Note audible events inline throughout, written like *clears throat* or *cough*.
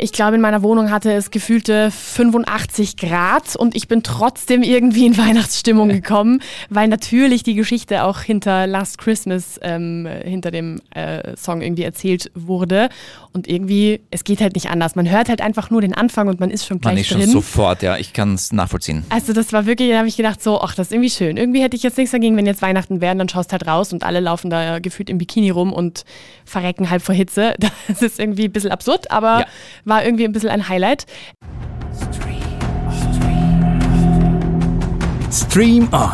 Ich glaube, in meiner Wohnung hatte es gefühlte 85 Grad und ich bin trotzdem irgendwie in *laughs* Weihnachtsstimmung gekommen, weil natürlich die Geschichte auch hinter Last Christmas, ähm, hinter dem äh, Song irgendwie erzählt wurde. Und irgendwie, es geht halt nicht anders. Man hört halt einfach nur den Anfang und man ist schon gleich Man ist drin. schon sofort, ja, ich kann es nachvollziehen. Also das war wirklich, da habe ich gedacht so, ach, das ist irgendwie schön. Irgendwie hätte ich jetzt nichts dagegen, wenn jetzt Weihnachten wären, dann schaust halt raus und alle laufen da gefühlt im Bikini rum und verrecken halb vor Hitze. *laughs* Das ist irgendwie ein bisschen absurd, aber Ja. War irgendwie ein bisschen ein Highlight. Stream On.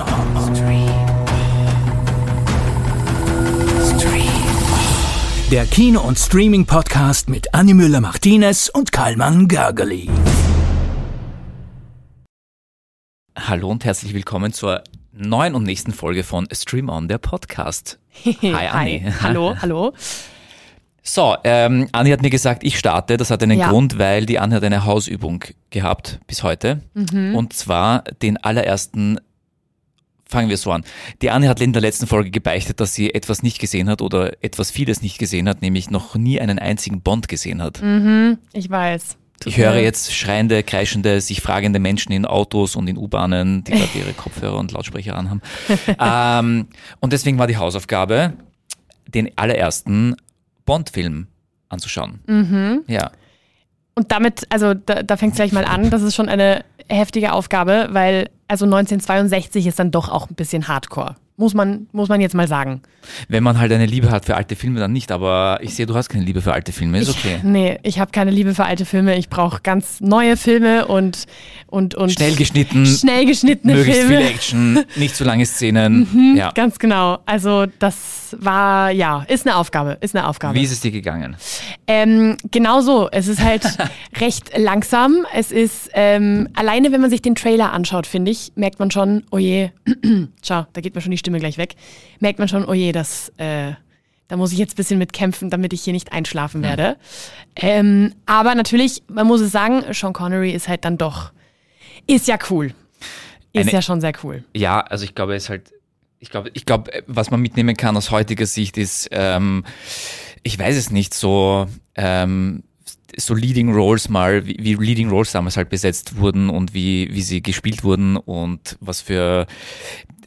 Der Kino- und Streaming-Podcast mit Annie Müller-Martinez und Karlmann Gergely. Hallo und herzlich willkommen zur neuen und nächsten Folge von Stream On, der Podcast. *laughs* Hi, Anni. Hallo, *laughs* hallo. So, ähm, Anni hat mir gesagt, ich starte. Das hat einen Ja. Grund, weil die Anni hat eine Hausübung gehabt bis heute. Mhm. Und zwar den allerersten, fangen wir so an. Die Anni hat in der letzten Folge gebeichtet, dass sie etwas nicht gesehen hat oder etwas vieles nicht gesehen hat, nämlich noch nie einen einzigen Bond gesehen hat. Ich weiß. Ich höre jetzt schreiende, kreischende, sich fragende Menschen in Autos und in U-Bahnen, die *laughs* gerade ihre Kopfhörer und Lautsprecher anhaben. ähm, und deswegen war die Hausaufgabe, den allerersten Bond-Film anzuschauen. Mhm. Ja. Und damit, also da, da fängt es gleich mal an. Das ist schon eine heftige Aufgabe, weil also 1962 ist dann doch auch ein bisschen Hardcore. Muss man, muss man jetzt mal sagen. Wenn man halt eine Liebe hat für alte Filme, dann nicht. Aber ich sehe, du hast keine Liebe für alte Filme. Ist okay. *laughs* Nee, ich habe keine Liebe für alte Filme. Ich brauche ganz neue Filme und, und, und Schnell geschnitten, schnell geschnittene möglichst Filme. viel Action, nicht zu lange Szenen. *laughs* ja. Ganz genau. Also das war, ja, ist eine Aufgabe, ist eine Aufgabe. Wie ist es dir gegangen? Ähm, genau so. Es ist halt *laughs* recht langsam. Es ist, ähm, alleine wenn man sich den Trailer anschaut, finde ich, merkt man schon, oh je, *clears throat* schau, da geht mir schon die Stimme gleich weg, merkt man schon, oh je, das, äh, da muss ich jetzt ein bisschen mit kämpfen, damit ich hier nicht einschlafen werde. Ähm, aber natürlich, man muss es sagen, Sean Connery ist halt dann doch, ist ja cool. Ist Eine- ja schon sehr cool. Ja, also ich glaube, es ist halt, ich glaube, ich glaube, was man mitnehmen kann aus heutiger Sicht ist, ähm, ich weiß es nicht, so, ähm, so Leading Roles mal, wie, wie Leading Roles damals halt besetzt wurden und wie, wie sie gespielt wurden und was für,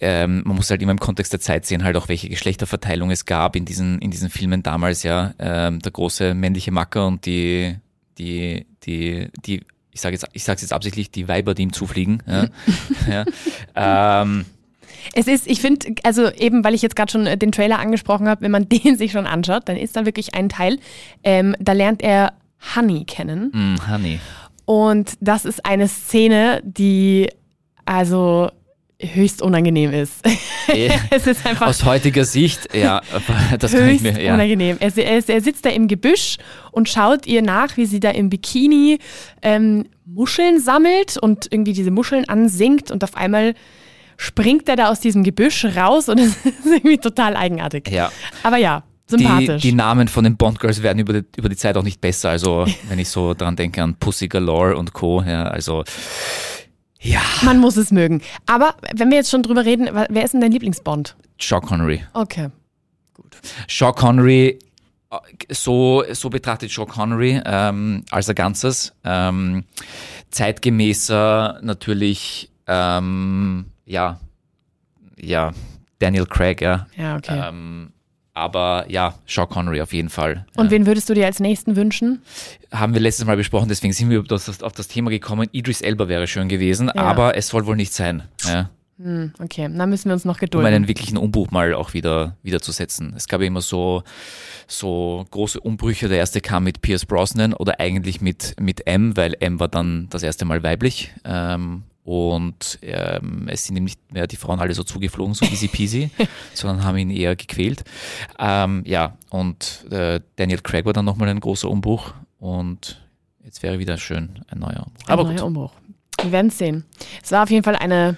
ähm, man muss halt immer im Kontext der Zeit sehen, halt auch welche Geschlechterverteilung es gab in diesen, in diesen Filmen damals, ja, ähm, der große männliche Macker und die, die, die, die, ich sage jetzt, ich jetzt absichtlich, die Weiber, die ihm zufliegen, ja, *laughs* ja. Ähm, Es ist, ich finde, also eben, weil ich jetzt gerade schon äh, den Trailer angesprochen habe, wenn man *laughs* den sich schon anschaut, dann ist da wirklich ein Teil, ähm, da lernt er Honey kennen. Mm, Honey. Und das ist eine Szene, die also höchst unangenehm ist. *laughs* es ist einfach Aus heutiger Sicht, ja, *laughs* das kann ich höchst mir, ja. unangenehm. Er, er, er sitzt da im Gebüsch und schaut ihr nach, wie sie da im Bikini ähm, Muscheln sammelt und irgendwie diese Muscheln ansinkt und auf einmal springt er da aus diesem Gebüsch raus und *laughs* es ist irgendwie total eigenartig. ja. Aber ja, Die, sympathisch. die Namen von den Bond Girls werden über die, über die Zeit auch nicht besser. Also, wenn ich so dran denke an Pussy Galore und Co., ja, also, ja, Man muss es mögen. Aber wenn wir jetzt schon drüber reden, wer ist denn dein Lieblingsbond? Sean Connery. Okay. Sean Connery, äh, so, so betrachtet Sean Connery ähm, als ein Ganzes. Ähm, zeitgemäßer natürlich, ähm, ja, ja, Daniel Craig, ja. Ja, okay. Aber ja, Sean Connery auf jeden Fall. Und ja. wen würdest du dir als nächsten wünschen? Haben wir letztes Mal besprochen, deswegen sind wir auf das, auf das Thema gekommen. Idris Elba wäre schön gewesen, aber es soll wohl nicht sein. Ja, Hm, okay, dann müssen wir uns noch um gedulden. einen wirklichen Umbruch mal auch wieder, wieder zu setzen. Es gab ja immer so, so große Umbrüche. Der erste kam mit Pierce Brosnan oder eigentlich mit, mit M, weil M war dann das erste Mal weiblich. Ähm, und ähm, es sind ihm nicht mehr die Frauen alle so zugeflogen, so easy peasy, *laughs* sondern haben ihn eher gequält. Ähm, ja, und äh, Daniel Craig war dann nochmal ein großer Umbruch und jetzt wäre wieder schön ein neuer Umbruch. Ein Aber neuer gut, Umbruch. Wir werden es sehen. Es war auf jeden Fall eine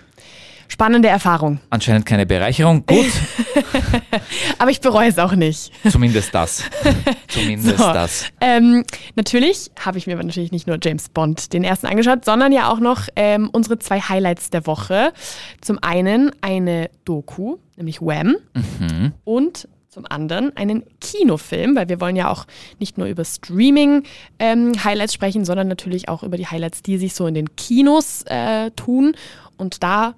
spannende Erfahrung. anscheinend keine Bereicherung. Gut, *laughs* Aber ich bereue es auch nicht. zumindest das. *laughs* Zumindest So. das. Ähm, natürlich habe ich mir natürlich nicht nur James Bond den ersten angeschaut, sondern ja auch noch ähm, unsere zwei Highlights der Woche. Zum einen eine Doku, nämlich Wham. Mhm. Und zum anderen einen Kinofilm, weil wir wollen ja auch nicht nur über Streaming-Highlights ähm, sprechen, sondern natürlich auch über die Highlights, die sich so in den Kinos äh, tun. Und da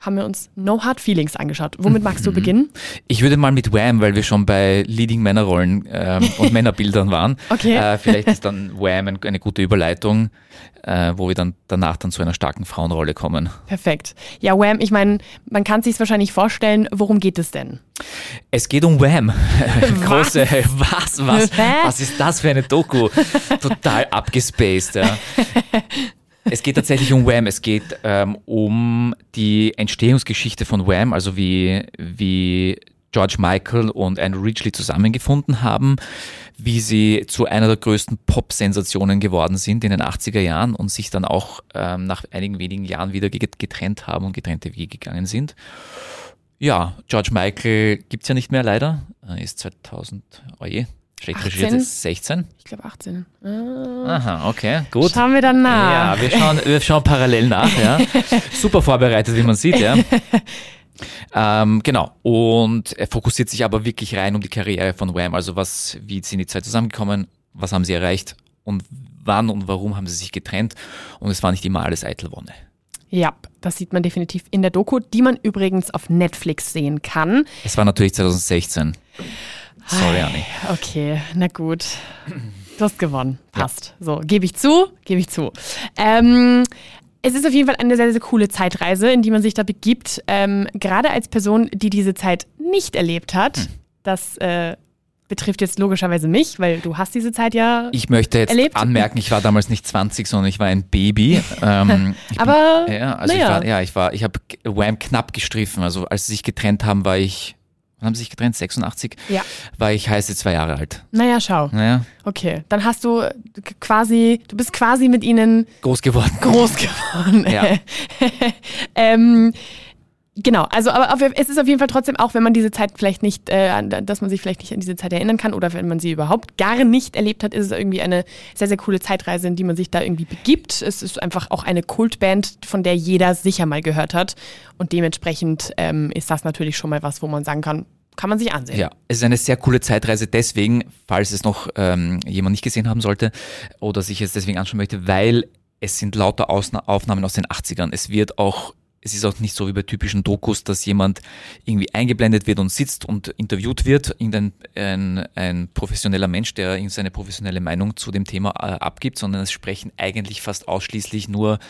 haben wir uns No Hard Feelings angeschaut. Womit magst du mhm. beginnen? Ich würde mal mit Wham, weil wir schon bei Leading Männerrollen ähm, *laughs* und Männerbildern waren. Okay. Äh, vielleicht ist dann Wham eine gute Überleitung, äh, wo wir dann danach dann zu einer starken Frauenrolle kommen. Perfekt. Ja, Wham, ich meine, man kann sich wahrscheinlich vorstellen, worum geht es denn? Es geht um Wham. *laughs* Große, was, was, was ist das für eine Doku? Total abgespaced, ja. *laughs* Es geht tatsächlich um Wham. Es geht ähm, um die Entstehungsgeschichte von Wham, also wie, wie George Michael und Andrew Ridgely zusammengefunden haben, wie sie zu einer der größten Pop-Sensationen geworden sind in den 80er Jahren und sich dann auch ähm, nach einigen wenigen Jahren wieder getrennt haben und getrennte Wege gegangen sind. Ja, George Michael gibt's ja nicht mehr leider, er ist 2000, oh je, Schlecht recherchiert, 16? Ich glaube 18. Ah. Aha, okay, gut. Schauen wir dann nach. Ja, wir schauen, wir schauen parallel nach. Ja. *laughs* Super vorbereitet, wie man sieht. Ja. ähm, genau. Und er fokussiert sich aber wirklich rein um die Karriere von Wham. Also was, wie sind die zwei zusammengekommen, was haben sie erreicht und wann und warum haben sie sich getrennt. Und es war nicht immer alles eitel Wonne. Ja, das sieht man definitiv in der Doku, die man übrigens auf Netflix sehen kann. Es war natürlich 2016. Sorry, Anni. Okay, na gut. Du hast gewonnen. Passt. Ja. So, gebe ich zu, gebe ich zu. Ähm, es ist auf jeden Fall eine sehr, sehr coole Zeitreise, in die man sich da begibt. Ähm, gerade als Person, die diese Zeit nicht erlebt hat. Hm. Das äh, betrifft jetzt logischerweise mich, weil du hast diese Zeit ja Ich möchte jetzt erlebt. anmerken, ich war damals nicht 20, sondern ich war ein Baby. ähm, *laughs* Aber bin, ja, also ja. ich war, ja, ich war, ich habe Wham knapp gestriffen. Also als sie sich getrennt haben, war ich haben sie sich getrennt? 86? Ja. War ich heiße zwei Jahre alt. Naja, schau. Naja. Okay, dann hast du quasi, du bist quasi mit ihnen groß geworden. Groß geworden. Ja. *laughs* ähm, Genau, also aber auf, es ist auf jeden Fall trotzdem auch, wenn man diese Zeit vielleicht nicht, äh, dass man sich vielleicht nicht an diese Zeit erinnern kann oder wenn man sie überhaupt gar nicht erlebt hat, ist es irgendwie eine sehr, sehr coole Zeitreise, in die man sich da irgendwie begibt. Es ist einfach auch eine Kultband, von der jeder sicher mal gehört hat und dementsprechend ähm, ist das natürlich schon mal was, wo man sagen kann, kann man sich ansehen. Ja, es ist eine sehr coole Zeitreise deswegen, falls es noch ähm, jemand nicht gesehen haben sollte oder sich es deswegen anschauen möchte, weil es sind lauter Ausna Aufnahmen aus den 80ern. Es wird auch es ist auch nicht so wie bei typischen Dokus, dass jemand irgendwie eingeblendet wird und sitzt und interviewt wird, irgendein ein, ein professioneller Mensch, der seine professionelle Meinung zu dem Thema äh, abgibt, sondern es sprechen eigentlich fast ausschließlich nur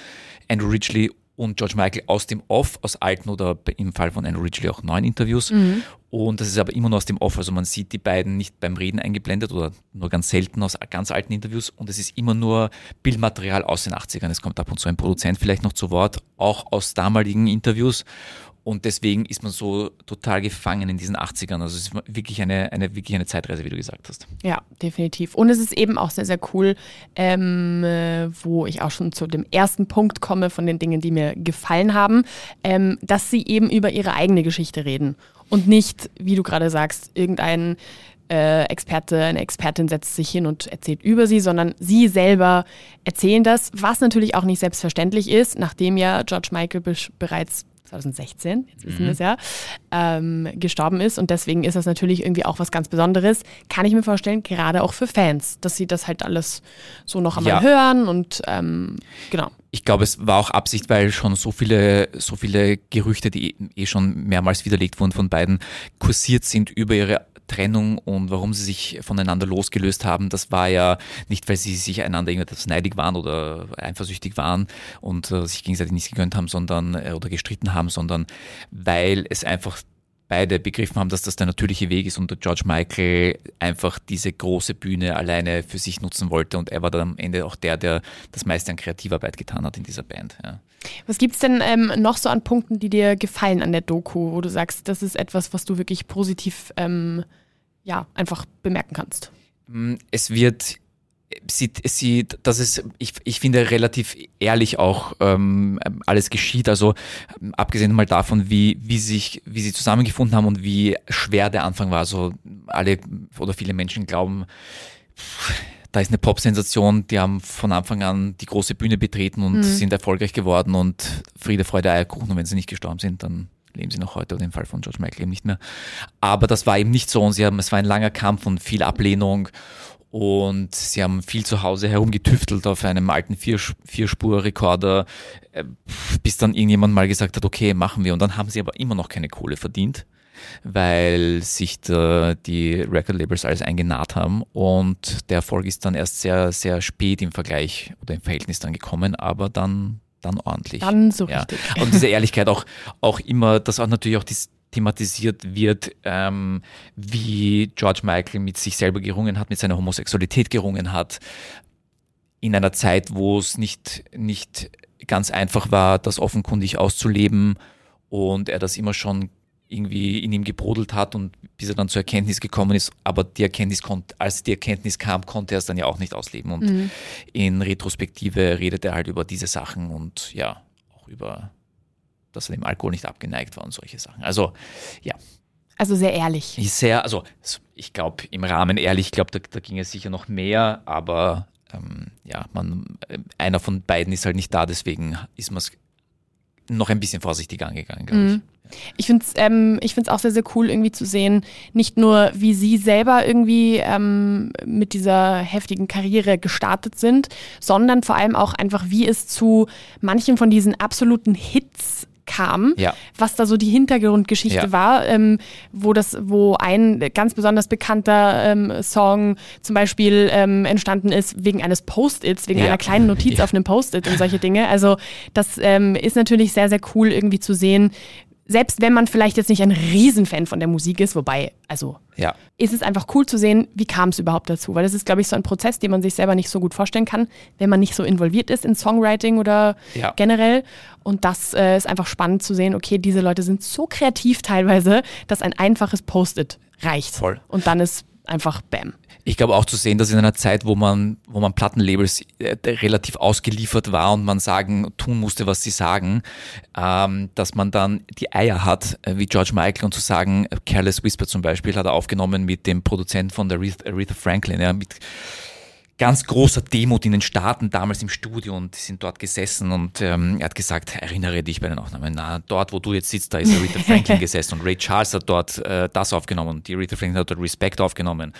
Andrew Ridgely und George Michael aus dem Off, aus alten oder im Fall von Andrew Ridgely auch neuen Interviews. Mhm. Und das ist aber immer nur aus dem Off. Also man sieht die beiden nicht beim Reden eingeblendet oder nur ganz selten aus ganz alten Interviews. Und es ist immer nur Bildmaterial aus den 80ern. Es kommt ab und zu ein Produzent vielleicht noch zu Wort, auch aus damaligen Interviews. Und deswegen ist man so total gefangen in diesen 80ern. Also es ist wirklich eine, eine, wirklich eine Zeitreise, wie du gesagt hast. Ja, definitiv. Und es ist eben auch sehr, sehr cool, ähm, äh, wo ich auch schon zu dem ersten Punkt komme von den Dingen, die mir gefallen haben, ähm, dass sie eben über ihre eigene Geschichte reden. Und nicht, wie du gerade sagst, irgendein äh, Experte, eine Expertin setzt sich hin und erzählt über sie, sondern sie selber erzählen das, was natürlich auch nicht selbstverständlich ist, nachdem ja George Michael bereits 2016, jetzt wissen mhm. wir es ja, ähm, gestorben ist. Und deswegen ist das natürlich irgendwie auch was ganz Besonderes. Kann ich mir vorstellen, gerade auch für Fans, dass sie das halt alles so noch einmal ja. hören und ähm, genau. Ich glaube, es war auch Absicht, weil schon so viele, so viele Gerüchte, die eh schon mehrmals widerlegt wurden von beiden, kursiert sind über ihre Trennung und warum sie sich voneinander losgelöst haben, das war ja nicht, weil sie sich einander irgendetwas neidig waren oder eifersüchtig waren und äh, sich gegenseitig nicht gegönnt haben, sondern äh, oder gestritten haben, sondern weil es einfach beide begriffen haben, dass das der natürliche Weg ist und George Michael einfach diese große Bühne alleine für sich nutzen wollte und er war dann am Ende auch der, der das meiste an Kreativarbeit getan hat in dieser Band. Ja. Was gibt es denn ähm, noch so an Punkten, die dir gefallen an der Doku, wo du sagst, das ist etwas, was du wirklich positiv ähm, ja, einfach bemerken kannst? Mm, es wird sie, sie, das ist, ich, ich finde, relativ ehrlich auch ähm, alles geschieht. Also abgesehen mal davon, wie, wie, sich, wie sie zusammengefunden haben und wie schwer der Anfang war. Also alle oder viele Menschen glauben, da ist eine Pop-Sensation, die haben von Anfang an die große Bühne betreten und mhm. sind erfolgreich geworden und Friede, Freude, Eierkuchen. Und wenn sie nicht gestorben sind, dann leben sie noch heute oder im Fall von George Michael eben nicht mehr. Aber das war eben nicht so und sie haben, es war ein langer Kampf und viel Ablehnung und sie haben viel zu Hause herumgetüftelt auf einem alten Vier Vierspur-Rekorder, äh, bis dann irgendjemand mal gesagt hat, okay, machen wir. Und dann haben sie aber immer noch keine Kohle verdient, weil sich da die Record-Labels alles eingenaht haben. Und der Erfolg ist dann erst sehr, sehr spät im Vergleich oder im Verhältnis dann gekommen, aber dann dann ordentlich. Dann so ja. richtig. Und diese Ehrlichkeit auch, auch immer, dass auch natürlich auch das thematisiert wird, ähm, wie George Michael mit sich selber gerungen hat, mit seiner Homosexualität gerungen hat, in einer Zeit, wo es nicht, nicht ganz einfach war, das offenkundig auszuleben und er das immer schon irgendwie in ihm gebrodelt hat und bis er dann zur Erkenntnis gekommen ist, aber die Erkenntnis konnte, als die Erkenntnis kam, konnte er es dann ja auch nicht ausleben und Mhm. in Retrospektive redet er halt über diese Sachen und ja, auch über, dass er dem Alkohol nicht abgeneigt war und solche Sachen. Also ja, Also sehr ehrlich. sehr, also ich glaube im Rahmen ehrlich, ich glaube, da, da ging es sicher noch mehr, aber ähm, ja, man, äh, einer von beiden ist halt nicht da, deswegen ist man es noch ein bisschen vorsichtiger angegangen, glaube ich. Mhm. Ich finde es ähm, auch sehr, sehr cool, irgendwie zu sehen, nicht nur, wie sie selber irgendwie ähm, mit dieser heftigen Karriere gestartet sind, sondern vor allem auch einfach, wie es zu manchen von diesen absoluten Hits kam, Ja. was da so die Hintergrundgeschichte Ja. war, ähm, wo das, wo ein ganz besonders bekannter ähm, Song zum Beispiel ähm, entstanden ist wegen eines Post-its, wegen Ja. einer kleinen Notiz auf einem Post-it und solche Dinge. Also das ähm, ist natürlich sehr, sehr cool irgendwie zu sehen, selbst wenn man vielleicht jetzt nicht ein Riesenfan von der Musik ist, wobei, also Ja, ist es einfach cool zu sehen, wie kam es überhaupt dazu. Weil das ist, glaube ich, so ein Prozess, den man sich selber nicht so gut vorstellen kann, wenn man nicht so involviert ist in Songwriting oder Ja. generell. Und das äh, ist einfach spannend zu sehen, okay, diese Leute sind so kreativ teilweise, dass ein einfaches Post-it reicht. Voll. Und dann ist einfach Bam. Ich glaube auch zu sehen, dass in einer Zeit, wo man, wo man Plattenlabels äh, relativ ausgeliefert war und man sagen, tun musste, was sie sagen, ähm, dass man dann die Eier hat, äh, wie George Michael und zu sagen, äh, Careless Whisper zum Beispiel hat er aufgenommen mit dem Produzenten von der Aretha Aretha Franklin, ja, mit ganz großer Demut in den Staaten damals im Studio und die sind dort gesessen und ähm, er hat gesagt, erinnere dich bei den Aufnahmen, na, dort, wo du jetzt sitzt, da ist Aretha *laughs* Franklin gesessen und Ray Charles hat dort äh, das aufgenommen und die Aretha Franklin hat dort Respect aufgenommen.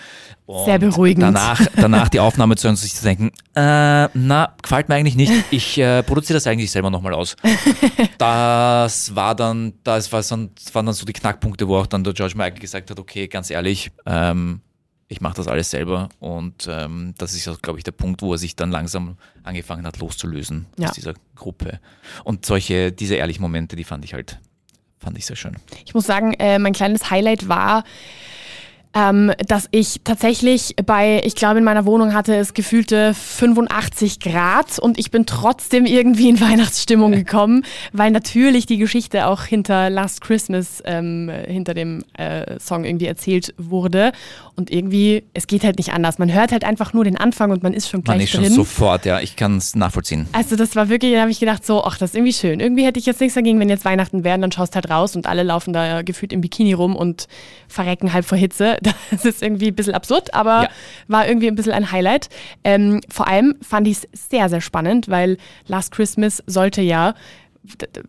Und Sehr beruhigend. Danach, danach die Aufnahme zu hören und sich zu denken, äh, na, gefällt mir eigentlich nicht, ich äh, produziere das eigentlich selber nochmal aus. *laughs* Das war dann, das, war dann, das waren dann so die Knackpunkte, wo auch dann der George Michael gesagt hat, okay, ganz ehrlich, ähm, ich mache das alles selber und ähm, das ist, glaube ich, der Punkt, wo er sich dann langsam angefangen hat loszulösen Ja. aus dieser Gruppe. Und solche, diese ehrlichen Momente, die fand ich halt, fand ich sehr schön. Ich muss sagen, äh, mein kleines Highlight war, ähm, dass ich tatsächlich bei, ich glaube, in meiner Wohnung hatte es gefühlte 85 Grad und ich bin trotzdem irgendwie in *laughs* Weihnachtsstimmung gekommen, weil natürlich die Geschichte auch hinter Last Christmas, ähm, hinter dem äh, Song irgendwie erzählt wurde. Und irgendwie, es geht halt nicht anders. Man hört halt einfach nur den Anfang und man ist schon Man gleich ist schon drin. sofort, ja, ich kann es nachvollziehen. Also das war wirklich, da habe ich gedacht so, ach, das ist irgendwie schön. Irgendwie hätte ich jetzt nichts dagegen, wenn jetzt Weihnachten wären, dann schaust halt raus und alle laufen da gefühlt im Bikini rum und verrecken halb vor Hitze. *laughs* Das ist irgendwie ein bisschen absurd, aber Ja. war irgendwie ein bisschen ein Highlight. Ähm, vor allem fand ich es sehr, sehr spannend, weil Last Christmas sollte ja,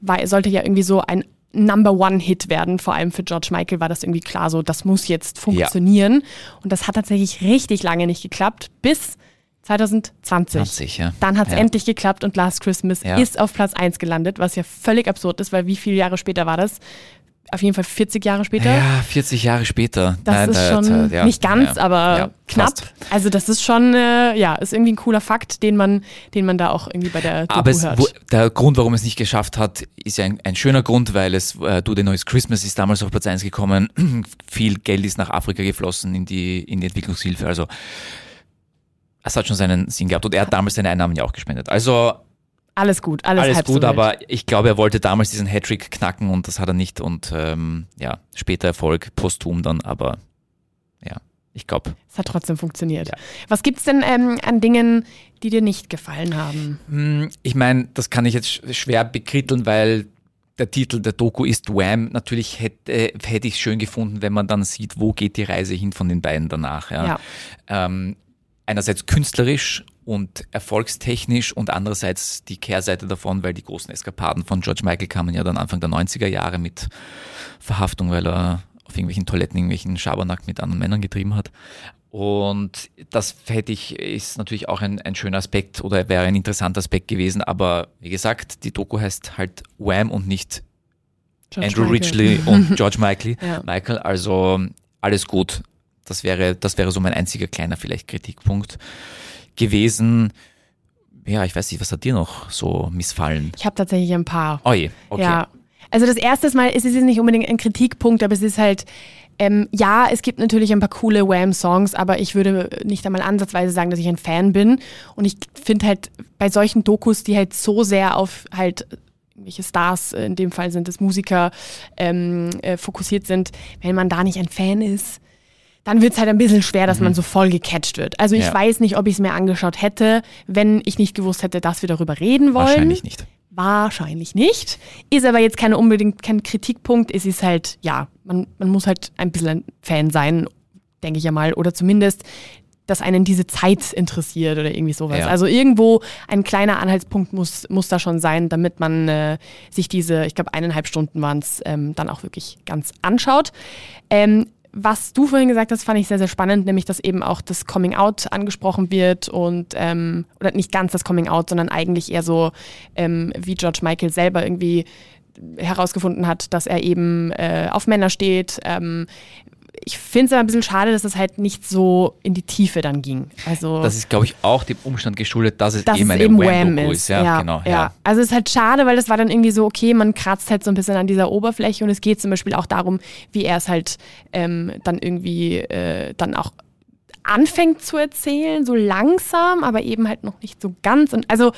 war, sollte ja irgendwie so ein Number One Hit werden. Vor allem für George Michael war das irgendwie klar so, das muss jetzt funktionieren. Und das hat tatsächlich richtig lange nicht geklappt, bis 2020. 20, ja. Dann hat es ja. endlich geklappt und Last Christmas Ja. ist auf Platz 1 gelandet, was ja völlig absurd ist, weil wie viele Jahre später war das? Auf jeden Fall 40 Jahre später. Ja, 40 Jahre später. Das Nein, ist äh, schon äh, ja, nicht ganz, ja, aber ja, knapp. fast. Also das ist schon, äh, ja, ist irgendwie ein cooler Fakt, den man, den man da auch irgendwie bei der Doku Aber es, hört. wo, der Grund, warum es nicht geschafft hat, ist ja ein, ein schöner Grund, weil es äh, Du, The Neues Christmas ist damals auf Platz 1 gekommen. *clears throat* Viel Geld ist nach Afrika geflossen in die, in die Entwicklungshilfe. Also es hat schon seinen Sinn gehabt und er hat damals seine Einnahmen ja auch gespendet. Also alles gut, alles, alles gut, so aber ich glaube, er wollte damals diesen Hattrick knacken und das hat er nicht und ähm, ja, später Erfolg, posthum dann, aber ja, ich glaube, Es hat trotzdem funktioniert. Ja. Was gibt's denn ähm, an Dingen, die dir nicht gefallen haben? Hm, Ich meine, das kann ich jetzt sch- schwer bekritteln, weil der Titel der Doku ist Wham. Natürlich hätte, hätte ich es schön gefunden, wenn man dann sieht, wo geht die Reise hin von den beiden danach. Ja. Ja. Ähm, einerseits künstlerisch und erfolgstechnisch und andererseits die Kehrseite davon, weil die großen Eskapaden von George Michael kamen ja dann Anfang der 90er Jahre mit Verhaftung, weil er auf irgendwelchen Toiletten irgendwelchen Schabernack mit anderen Männern getrieben hat. Und das hätte ich, ist natürlich auch ein, ein schöner Aspekt oder wäre ein interessanter Aspekt gewesen. Aber wie gesagt, die Doku heißt halt Wham und nicht George Andrew Michael. Ridgely und *laughs* George Michael. Ja. Michael. Also alles gut. Das wäre, das wäre so mein einziger kleiner vielleicht Kritikpunkt gewesen. Ja, ich weiß nicht, was hat dir noch so missfallen? Ich habe tatsächlich ein paar. Oh je, okay. Ja. Also das erste Mal, es ist jetzt nicht unbedingt ein Kritikpunkt, aber es ist halt, ähm, ja, es gibt natürlich ein paar coole Wham-Songs, aber ich würde nicht einmal ansatzweise sagen, dass ich ein Fan bin. Und ich finde halt bei solchen Dokus, die halt so sehr auf halt irgendwelche Stars, in dem Fall sind es Musiker, ähm, äh, fokussiert sind, wenn man da nicht ein Fan ist, dann wird es halt ein bisschen schwer, dass man so voll gecatcht wird. Also ich Ja. weiß nicht, ob ich es mir angeschaut hätte, wenn ich nicht gewusst hätte, dass wir darüber reden wollen. Wahrscheinlich nicht. Wahrscheinlich nicht. Ist aber jetzt keine unbedingt kein Kritikpunkt. Es ist halt, ja, man, man muss halt ein bisschen ein Fan sein, denke ich ja mal. Oder zumindest, dass einen diese Zeit interessiert oder irgendwie sowas. Ja. Also irgendwo ein kleiner Anhaltspunkt muss, muss da schon sein, damit man äh, sich diese, ich glaube, eineinhalb Stunden waren es, ähm, dann auch wirklich ganz anschaut. Ähm, was du vorhin gesagt hast, fand ich sehr, sehr spannend, nämlich dass eben auch das Coming Out angesprochen wird und, ähm, oder nicht ganz das Coming Out, sondern eigentlich eher so, ähm, wie George Michael selber irgendwie herausgefunden hat, dass er eben äh, auf Männer steht. Ähm, ich finde es aber ein bisschen schade, dass das halt nicht so in die Tiefe dann ging. Also Das ist, glaube ich, auch dem Umstand geschuldet, dass es dass eben es eine eben Wham ist. ist. Ja, genau. Ja. Also es ist halt schade, weil das war dann irgendwie so, okay, man kratzt halt so ein bisschen an dieser Oberfläche und es geht zum Beispiel auch darum, wie er es halt ähm, dann irgendwie äh, dann auch anfängt zu erzählen, so langsam, aber eben halt noch nicht so ganz. Und also,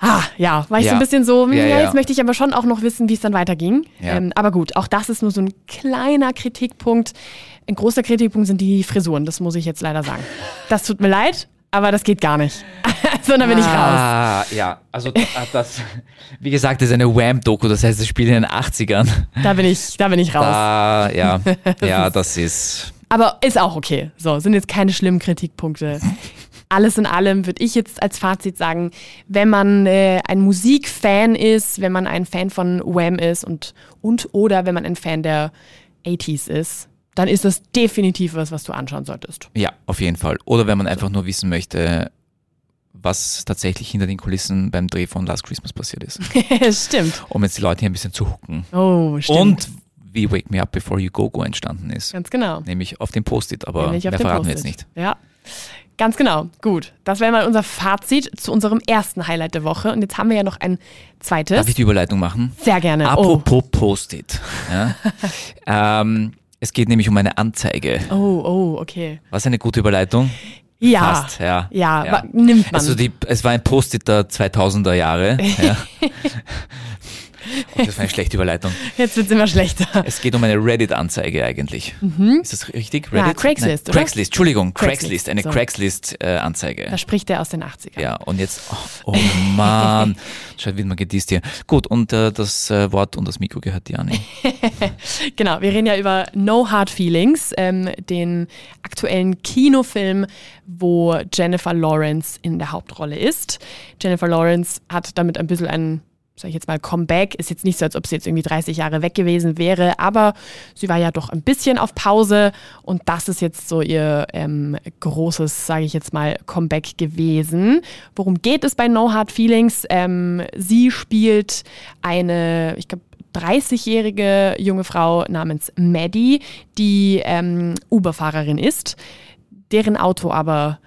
ah, ja, war ich so Ja. ein bisschen so, hm, Ja, ja, jetzt möchte ich aber schon auch noch wissen, wie es dann weiterging. Ähm, aber gut, auch das ist nur so ein kleiner Kritikpunkt. Ein großer Kritikpunkt sind die Frisuren, das muss ich jetzt leider sagen. Das tut mir leid, aber das geht gar nicht. *laughs* so, dann bin ich raus. Ah, ja, also ah, das, wie gesagt, ist eine Wham-Doku, das heißt, es spielt in den 80ern. Da bin ich, da bin ich raus. Da, ja, *laughs* ja, das ist, Aber ist auch okay. So, sind jetzt keine schlimmen Kritikpunkte. Alles in allem würde ich jetzt als Fazit sagen, wenn man äh, ein Musikfan ist, wenn man ein Fan von Wham ist und, und oder wenn man ein Fan der 80s ist, dann ist das definitiv was, was du anschauen solltest. ja, auf jeden Fall. Oder wenn man einfach nur wissen möchte, was tatsächlich hinter den Kulissen beim Dreh von Last Christmas passiert ist. *laughs* stimmt. Um jetzt die Leute hier ein bisschen zu hucken. Oh, stimmt. Und wie Wake Me Up Before You Go Go entstanden ist. Ganz genau. Nämlich auf dem Post-it, aber mehr verraten wir jetzt nicht. Ja, ganz genau. Gut. Das wäre mal unser Fazit zu unserem ersten Highlight der Woche. Und jetzt haben wir ja noch ein zweites. Darf ich die Überleitung machen? Sehr gerne. Apropos Post-it. Ja? *laughs* ähm, es geht nämlich um eine Anzeige. Oh, oh, oh, okay. Was eine gute Überleitung? Ja. Fast, ja. Ja, wa- nimmt man. Also die, es war ein Post-it der 2000er Jahre. *laughs* Ja. *laughs* Und das war eine schlechte Überleitung. Jetzt wird es immer schlechter. Es geht um eine Reddit-Anzeige eigentlich. Ist das richtig? Ja, Reddit? Craigslist, Nein, oder? Craigslist, Entschuldigung, Craigslist, eine so. Craigslist-Anzeige. Da spricht er aus den 80ern. Ja, und jetzt, oh, oh Mann, *laughs* schaut, wie man gedisst hier. Gut, und äh, das äh, Wort und das Mikro gehört Diane. *laughs* Genau, wir reden ja über No Hard Feelings, ähm, den aktuellen Kinofilm, wo Jennifer Lawrence in der Hauptrolle ist. Jennifer Lawrence hat damit ein bisschen ein, sag ich jetzt mal, Comeback. Ist jetzt nicht so, als ob sie jetzt irgendwie 30 Jahre weg gewesen wäre, aber sie war ja doch ein bisschen auf Pause und das ist jetzt so ihr ähm, großes, sage ich jetzt mal, Comeback gewesen. Worum geht es bei No Hard Feelings? Ähm, sie spielt eine, ich glaube, 30-jährige junge Frau namens Maddie, die ähm, Uber-Fahrerin ist, deren Auto aber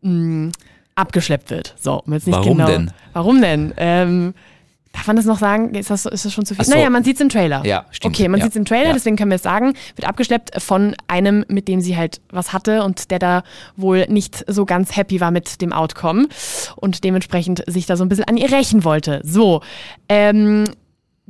mh, abgeschleppt wird. So, um jetzt nicht Warum genau. denn? Warum denn? Ähm, darf man das noch sagen? Ist das, ist das schon zu viel? So. Naja, man sieht es im Trailer. Ja, stimmt. Okay, man Ja. sieht es im Trailer, Ja. deswegen können wir es sagen. Wird abgeschleppt von einem, mit dem sie halt was hatte und der da wohl nicht so ganz happy war mit dem Outcome und dementsprechend sich da so ein bisschen an ihr rächen wollte. So, ähm,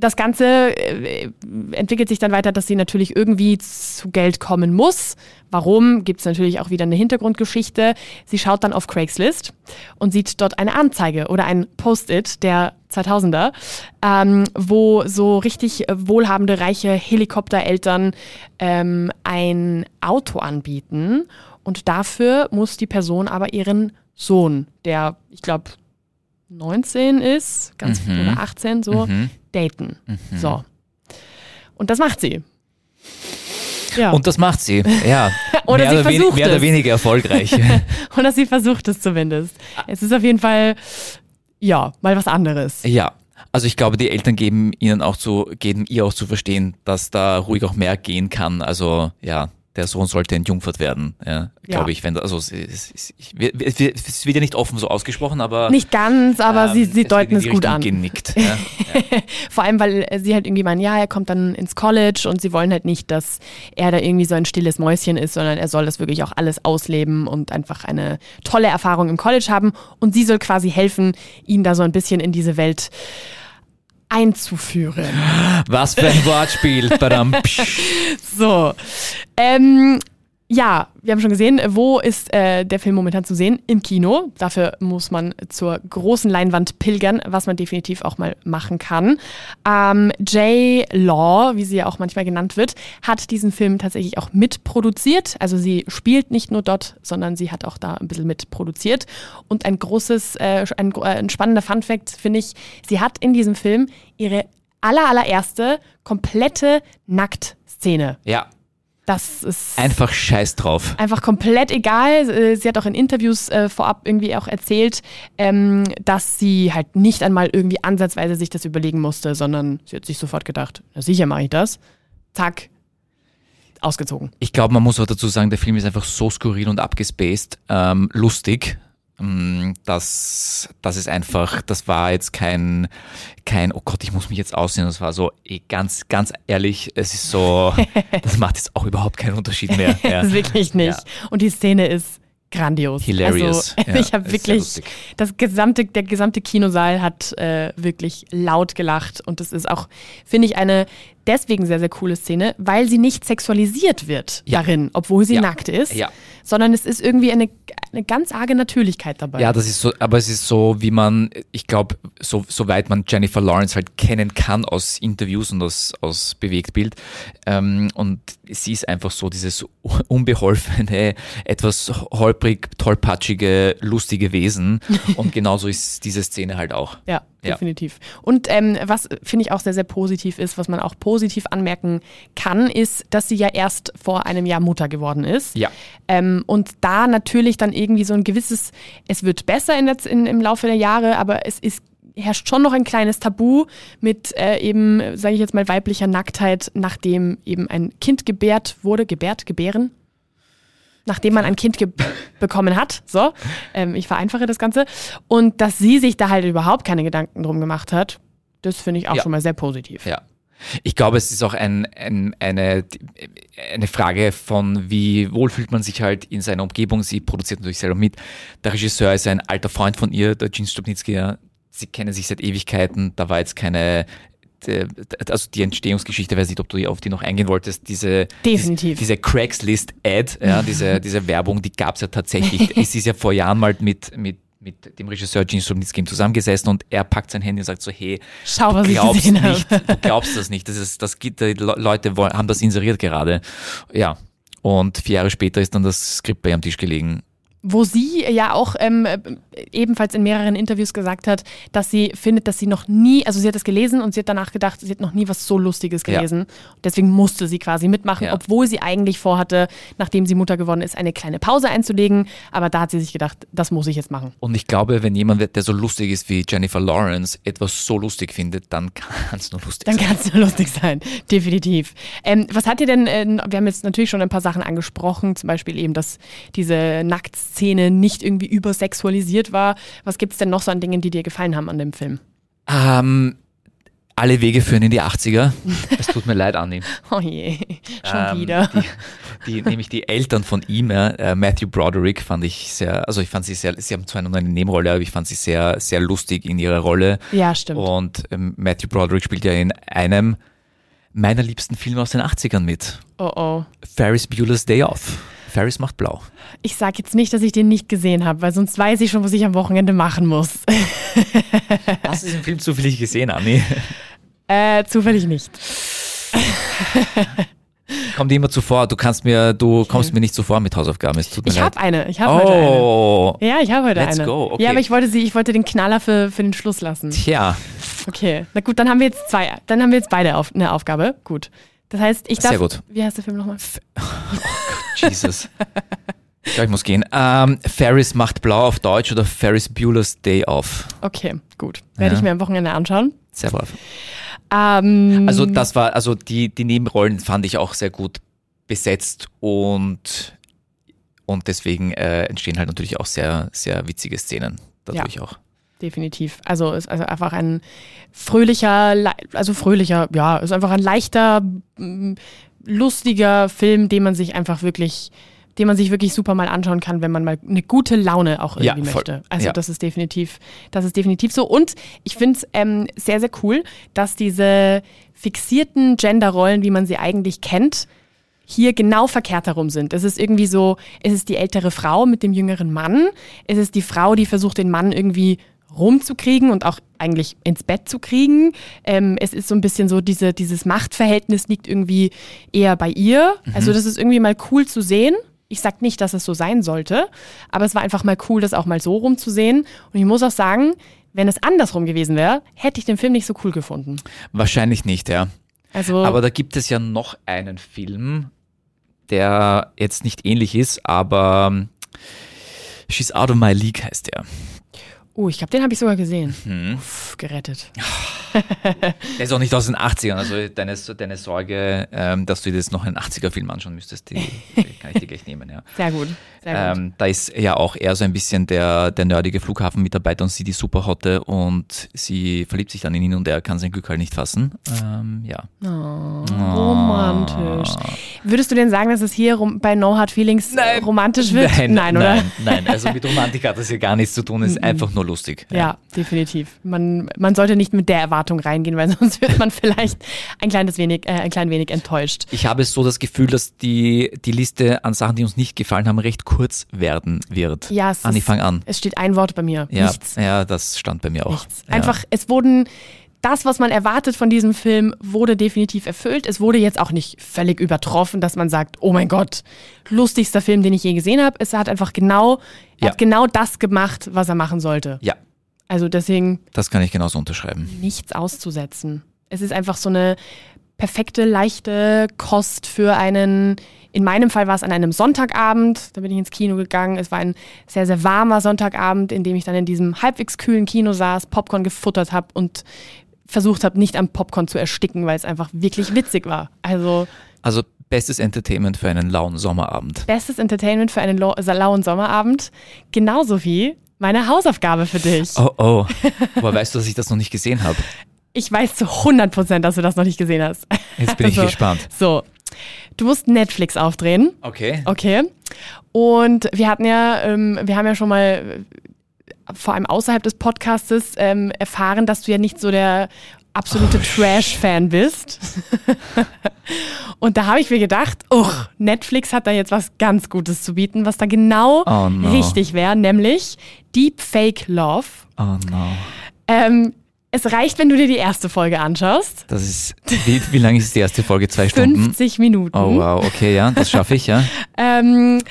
das Ganze äh, entwickelt sich dann weiter, dass sie natürlich irgendwie zu Geld kommen muss. Warum? Gibt es natürlich auch wieder eine Hintergrundgeschichte. Sie schaut dann auf Craigslist und sieht dort eine Anzeige oder ein Post-it der 2000er, ähm, wo so richtig wohlhabende, reiche Helikoptereltern ähm, ein Auto anbieten. Und dafür muss die Person aber ihren Sohn, der, ich glaube, 19 ist, ganz Mhm. oder 18 so, Mhm. daten. So. Und das macht sie. Ja. Und das macht sie, ja. *laughs* Oder mehr, sie oder versucht mehr oder weniger erfolgreich. *laughs* Oder sie versucht es zumindest. Es ist auf jeden Fall, ja, mal was anderes. ja. Also ich glaube, die Eltern geben ihnen auch zu, geben ihr auch zu verstehen, dass da ruhig auch mehr gehen kann. Also ja, der Sohn sollte entjungfert werden, ja, Ja. glaube ich. Wenn, also es, es, es, wird ja nicht offen so ausgesprochen, aber Nicht ganz, aber ähm, sie, sie deuten es gut an. Genickt, *laughs* ja. Vor allem, weil äh, sie halt irgendwie meinen, ja, er kommt dann ins College und sie wollen halt nicht, dass er da irgendwie so ein stilles Mäuschen ist, sondern er soll das wirklich auch alles ausleben und einfach eine tolle Erfahrung im College haben. Und sie soll quasi helfen, ihn da so ein bisschen in diese Welt einzuführen. Was für ein *laughs* Wortspiel. So. Ähm, ja, wir haben schon gesehen, wo ist äh, der Film momentan zu sehen? Im Kino. Dafür muss man zur großen Leinwand pilgern, was man definitiv auch mal machen kann. Ähm, J. Law, wie sie ja auch manchmal genannt wird, hat diesen Film tatsächlich auch mitproduziert. Also sie spielt nicht nur dort, sondern sie hat auch da ein bisschen mitproduziert. Und ein großes, äh, ein, äh, ein spannender Funfact finde ich, sie hat in diesem Film ihre aller, allererste komplette Nacktszene. Ja, Das ist einfach scheiß drauf. einfach komplett egal. Äh, Sie hat auch in Interviews äh, vorab irgendwie auch erzählt, ähm, dass sie halt nicht einmal irgendwie ansatzweise sich das überlegen musste, sondern sie hat sich sofort gedacht, na sicher mache ich das. Zack, ausgezogen. Ich glaube, man muss auch dazu sagen, der Film ist einfach so skurril und abgespaced, ähm, lustig. Ähm, Das, das ist einfach, das war jetzt kein, kein, oh Gott, ich muss mich jetzt aussehen. Das war so, ganz, ganz ehrlich, es ist so, *laughs* das macht jetzt auch überhaupt keinen Unterschied mehr. *laughs* Ja. Wirklich nicht. Und die Szene ist grandios. Hilarious. Also, *laughs* Ja, ich habe wirklich, das gesamte, der gesamte Kinosaal hat äh, wirklich laut gelacht und das ist auch, finde ich, eine deswegen sehr, sehr coole Szene, weil sie nicht sexualisiert wird Ja. darin, obwohl sie Ja. nackt ist, Ja. sondern es ist irgendwie eine, eine ganz arge Natürlichkeit dabei. Ja, das ist so, aber es ist so, wie man, ich glaube, so, soweit man Jennifer Lawrence halt kennen kann aus Interviews und aus, aus Bewegtbild. Ähm, und sie ist einfach so dieses unbeholfene, etwas holprig, tollpatschige, lustige Wesen. *laughs* und genauso ist diese Szene halt auch. Ja, Ja. definitiv. Und ähm, was finde ich auch sehr, sehr positiv ist, was man auch positiv anmerken kann, ist, dass sie ja erst vor einem Jahr Mutter geworden ist. Ja. Ähm, und da natürlich dann irgendwie so ein gewisses, es wird besser in der, in, im Laufe der Jahre, aber es ist herrscht schon noch ein kleines Tabu mit äh, eben, sage ich jetzt mal, weiblicher Nacktheit, nachdem eben ein Kind gebärt wurde, gebärt, gebären, nachdem man ein Kind *laughs* bekommen hat. So, ähm, ich vereinfache das Ganze. Und dass sie sich da halt überhaupt keine Gedanken drum gemacht hat, das finde ich auch Ja. schon mal sehr positiv. Ja. Ich glaube, es ist auch ein, ein, eine, eine Frage von, wie wohl fühlt man sich halt in seiner Umgebung. Sie produziert natürlich selber mit. Der Regisseur ist ein alter Freund von ihr, der Gene Stupnitsky. ja. Sie kennen sich seit Ewigkeiten. Da war jetzt keine, also die Entstehungsgeschichte, weiß nicht, ob du auf die noch eingehen wolltest. Diese, Definitiv. Diese Craigslist-Ad, ja, *laughs* diese, diese Werbung, die gab es ja tatsächlich. *laughs* es ist ja vor Jahren mal mit, mit, mit dem Regisseur Gene Stupnitsky zusammengesessen und er packt sein Handy und sagt so, hey, Schau, du glaubst nicht, du glaubst das nicht. Das ist, das gibt, die Le- Leute wollen, haben das inseriert gerade. Ja. Und vier Jahre später ist dann das Skript bei ihrem Tisch gelegen. Wo sie ja auch ähm, äh, ebenfalls in mehreren Interviews gesagt hat, dass sie findet, dass sie noch nie, also sie hat es gelesen und sie hat danach gedacht, sie hat noch nie was so Lustiges Ja. gelesen. Und deswegen musste sie quasi mitmachen, Ja. obwohl sie eigentlich vorhatte, nachdem sie Mutter geworden ist, eine kleine Pause einzulegen. Aber da hat sie sich gedacht, das muss ich jetzt machen. Und ich glaube, wenn jemand, der so lustig ist wie Jennifer Lawrence, etwas so lustig findet, dann *laughs* kann es nur lustig Dann sein. kann es nur lustig sein, definitiv. Ähm, was hat ihr denn, äh, wir haben jetzt natürlich schon ein paar Sachen angesprochen, zum Beispiel eben, dass diese Nacktszene nicht irgendwie übersexualisiert war. Was gibt es denn noch so an Dingen, die dir gefallen haben an dem Film? Ähm, alle Wege führen in die 80er. *laughs* Es tut mir leid, Anni. Oh je, schon Ähm, wieder. Die, die, nämlich die Eltern von ihm, äh, Matthew Broderick, fand ich sehr, also ich fand sie sehr, sie haben zwar nur eine Nebenrolle, aber ich fand sie sehr, sehr lustig in ihrer Rolle. Ja, stimmt. Und ähm, Matthew Broderick spielt ja in einem meiner liebsten Filme aus den 80ern mit. Oh oh. Ferris Bueller's Day Off. Ferris macht blau. Ich sag jetzt nicht, dass ich den nicht gesehen habe, weil sonst weiß ich schon, was ich am Wochenende machen muss. *laughs* Hast du diesen Film zufällig gesehen, Anni? äh, zufällig nicht. *laughs* Kommt immer zuvor. Du kannst mir, du kommst mir nicht zuvor mit Hausaufgaben. Es tut mir Ich habe eine. Ich habe heute eine. oh. Ja, ich habe heute Let's eine. go, okay. Ja, aber ich wollte sie, ich wollte den Knaller für, für den Schluss lassen. Tja, Okay. Na gut, dann haben wir jetzt zwei. Dann haben wir jetzt beide auf, eine Aufgabe. Gut. Das heißt, ich darf. Sehr gut. Wie heißt der Film nochmal? *laughs* Jesus. Ich glaube, ich muss gehen. Ähm, Ferris macht blau auf Deutsch oder Ferris Bueller's Day Off. Okay, gut. Werde Ja. ich mir am Wochenende anschauen. Sehr brav. Ähm, Also das war, also die, die Nebenrollen fand ich auch sehr gut besetzt und, und deswegen äh, entstehen halt natürlich auch sehr, sehr witzige Szenen dadurch auch. definitiv. Also ist also einfach ein fröhlicher, also fröhlicher, ja, ist einfach ein leichter, lustiger Film, den man sich einfach wirklich, den man sich wirklich super mal anschauen kann, wenn man mal eine gute Laune auch Ja, irgendwie voll. möchte. Also Ja. das ist definitiv, das ist definitiv so. Und ich finde es ähm, sehr, sehr cool, dass diese fixierten Genderrollen, wie man sie eigentlich kennt, hier genau verkehrt herum sind. Es ist irgendwie so, es ist die ältere Frau mit dem jüngeren Mann. Es ist die Frau, die versucht, den Mann irgendwie rumzukriegen und auch eigentlich ins Bett zu kriegen. Ähm, es ist so ein bisschen so, diese, dieses Machtverhältnis liegt irgendwie eher bei ihr. Also das ist irgendwie mal cool zu sehen. Ich sag nicht, dass es so sein sollte, aber es war einfach mal cool, das auch mal so rumzusehen. Und ich muss auch sagen, wenn es andersrum gewesen wäre, hätte ich den Film nicht so cool gefunden. Wahrscheinlich nicht, ja. Also Aber da gibt es ja noch einen Film, der jetzt nicht ähnlich ist, aber ähm, She's Out of My League heißt der. Oh, ich glaube, den habe ich sogar gesehen. Mhm. Uff, gerettet. *laughs* Der ist auch nicht aus den 80ern, also deine, deine Sorge, ähm, dass du dir jetzt noch einen 80er-Film anschauen müsstest, die, die kann ich dir gleich nehmen, ja. Sehr gut. Sehr gut. Ähm, da ist ja auch eher so ein bisschen der, der nerdige Flughafenmitarbeiter und sie die Superhotte und sie verliebt sich dann in ihn und er kann sein Glück halt nicht fassen. Ähm, ja. Oh, romantisch. Würdest du denn sagen, dass es hier bei No Hard Feelings äh, romantisch wird? Nein, oder? Nein, nein, also mit Romantik hat das hier gar nichts zu tun, es ist einfach nur lustig. Ja, definitiv. Man, man sollte nicht mit der Erwartung reingehen, weil *laughs* sonst wird man vielleicht ein kleines wenig, äh, ein klein wenig enttäuscht. Ich habe so das Gefühl, dass die, die Liste an Sachen, die uns nicht gefallen haben, recht kurz werden wird. Ja, es Anni, ist- fang an. Es steht ein Wort bei mir. Ja, Nichts. ja, das stand bei mir auch. Nichts. Ja. Einfach, es wurden, das, was man erwartet von diesem Film, wurde definitiv erfüllt. Es wurde jetzt auch nicht völlig übertroffen, dass man sagt, oh mein Gott, lustigster Film, den ich je gesehen habe. Es hat einfach genau, er Ja. hat genau das gemacht, was er machen sollte. Ja, Also deswegen das kann ich genauso unterschreiben. nichts auszusetzen. Es ist einfach so eine perfekte, leichte Kost für einen, in meinem Fall war es an einem Sonntagabend, da bin ich ins Kino gegangen. Es war ein sehr, sehr warmer Sonntagabend, in dem ich dann in diesem halbwegs kühlen Kino saß, Popcorn gefuttert habe und versucht habe, nicht am Popcorn zu ersticken, weil es einfach wirklich witzig war. Also Also bestes Entertainment für einen lauen Sommerabend. bestes Entertainment für einen lau- lauen Sommerabend, genauso wie meine Hausaufgabe für dich. Oh, oh. Woher weißt du, dass ich das noch nicht gesehen habe? Ich weiß zu 100 Prozent, dass du das noch nicht gesehen hast. Jetzt bin ich Also, gespannt. So, du musst Netflix aufdrehen, Okay. okay? Und wir hatten ja, ähm, wir haben ja schon mal vor allem außerhalb des Podcastes ähm, erfahren, dass du ja nicht so der absolute Oh, Trash-Fan bist. Und da habe ich mir gedacht, oh, Netflix hat da jetzt was ganz Gutes zu bieten, was da genau Oh no. richtig wäre, nämlich Deepfake Love. Oh no. Ähm, es reicht, wenn du dir die erste Folge anschaust. Das ist, wie, wie lang ist die erste Folge? Zwei Stunden? 50 Minuten. Oh wow, okay, ja, das schaffe ich, ja. *laughs* Ähm,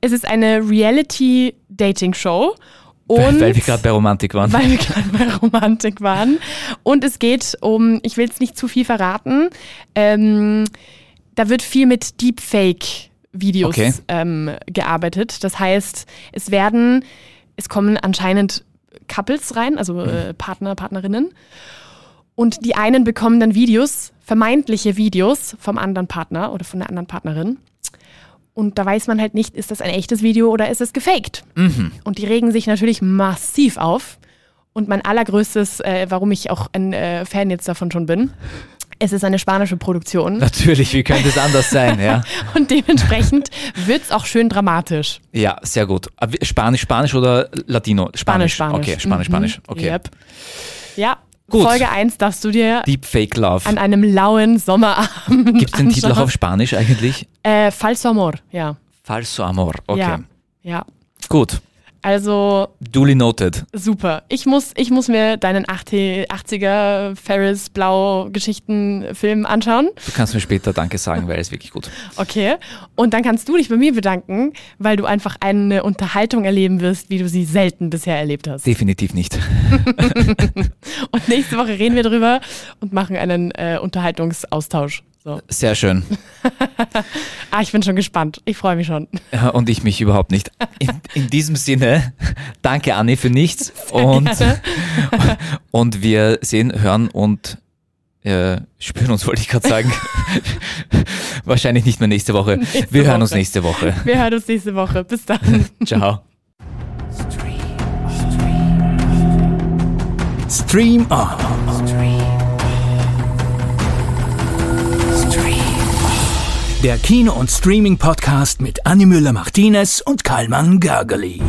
es ist eine Reality-Dating-Show. Und Weil, wir gerade bei Romantik waren. weil wir gerade bei Romantik waren. Und es geht um, ich will es nicht zu viel verraten, ähm, da wird viel mit Deepfake-Videos Okay. ähm, gearbeitet. Das heißt, es werden, es kommen anscheinend Couples rein, also äh, Partner, Partnerinnen. Und die einen bekommen dann Videos, vermeintliche Videos vom anderen Partner oder von der anderen Partnerin. Und da weiß man halt nicht, ist das ein echtes Video oder ist es gefaked. Und die regen sich natürlich massiv auf. Und mein allergrößtes, äh, warum ich auch ein äh, Fan jetzt davon schon bin, es ist eine spanische Produktion. Natürlich, wie könnte es anders sein, ja? *laughs* Und dementsprechend wird es auch schön dramatisch. Ja, sehr gut. Wie- Spanisch, Spanisch oder Latino? Spanisch, Spanisch. Okay, Spanisch, Mhm. Spanisch. Okay. Yep. Ja, Gut. Folge 1 darfst du dir Deepfake Love. an einem lauen Sommerabend Gibt es den Titel auch auf Spanisch eigentlich? Äh, Falso Amor, ja. Falso Amor. Okay. Ja, ja. Gut. Also Duly noted. super. Ich muss, ich muss mir deinen 80er Ferris Blau Geschichten Film anschauen. Du kannst mir später Danke sagen, weil es wirklich gut. *laughs* Okay. Und dann kannst du dich bei mir bedanken, weil du einfach eine Unterhaltung erleben wirst, wie du sie selten bisher erlebt hast. Definitiv nicht. *laughs* *laughs* Und nächste Woche reden wir drüber und machen einen äh, Unterhaltungsaustausch. So. Sehr schön. *laughs* Ah, ich bin schon gespannt. Ich freue mich schon. Und ich mich überhaupt nicht. In, in diesem Sinne, danke Anni für nichts. Und, *laughs* und wir sehen, hören und äh, spüren uns, wollte ich gerade sagen. *laughs* Wahrscheinlich nicht mehr nächste Woche. Nächste wir hören uns nächste Woche. Wir hören uns nächste Woche. Bis dann. Ciao. Stream On. Der Kino- und Streaming-Podcast mit Annie Müller-Martinez und Karlmann Gergely.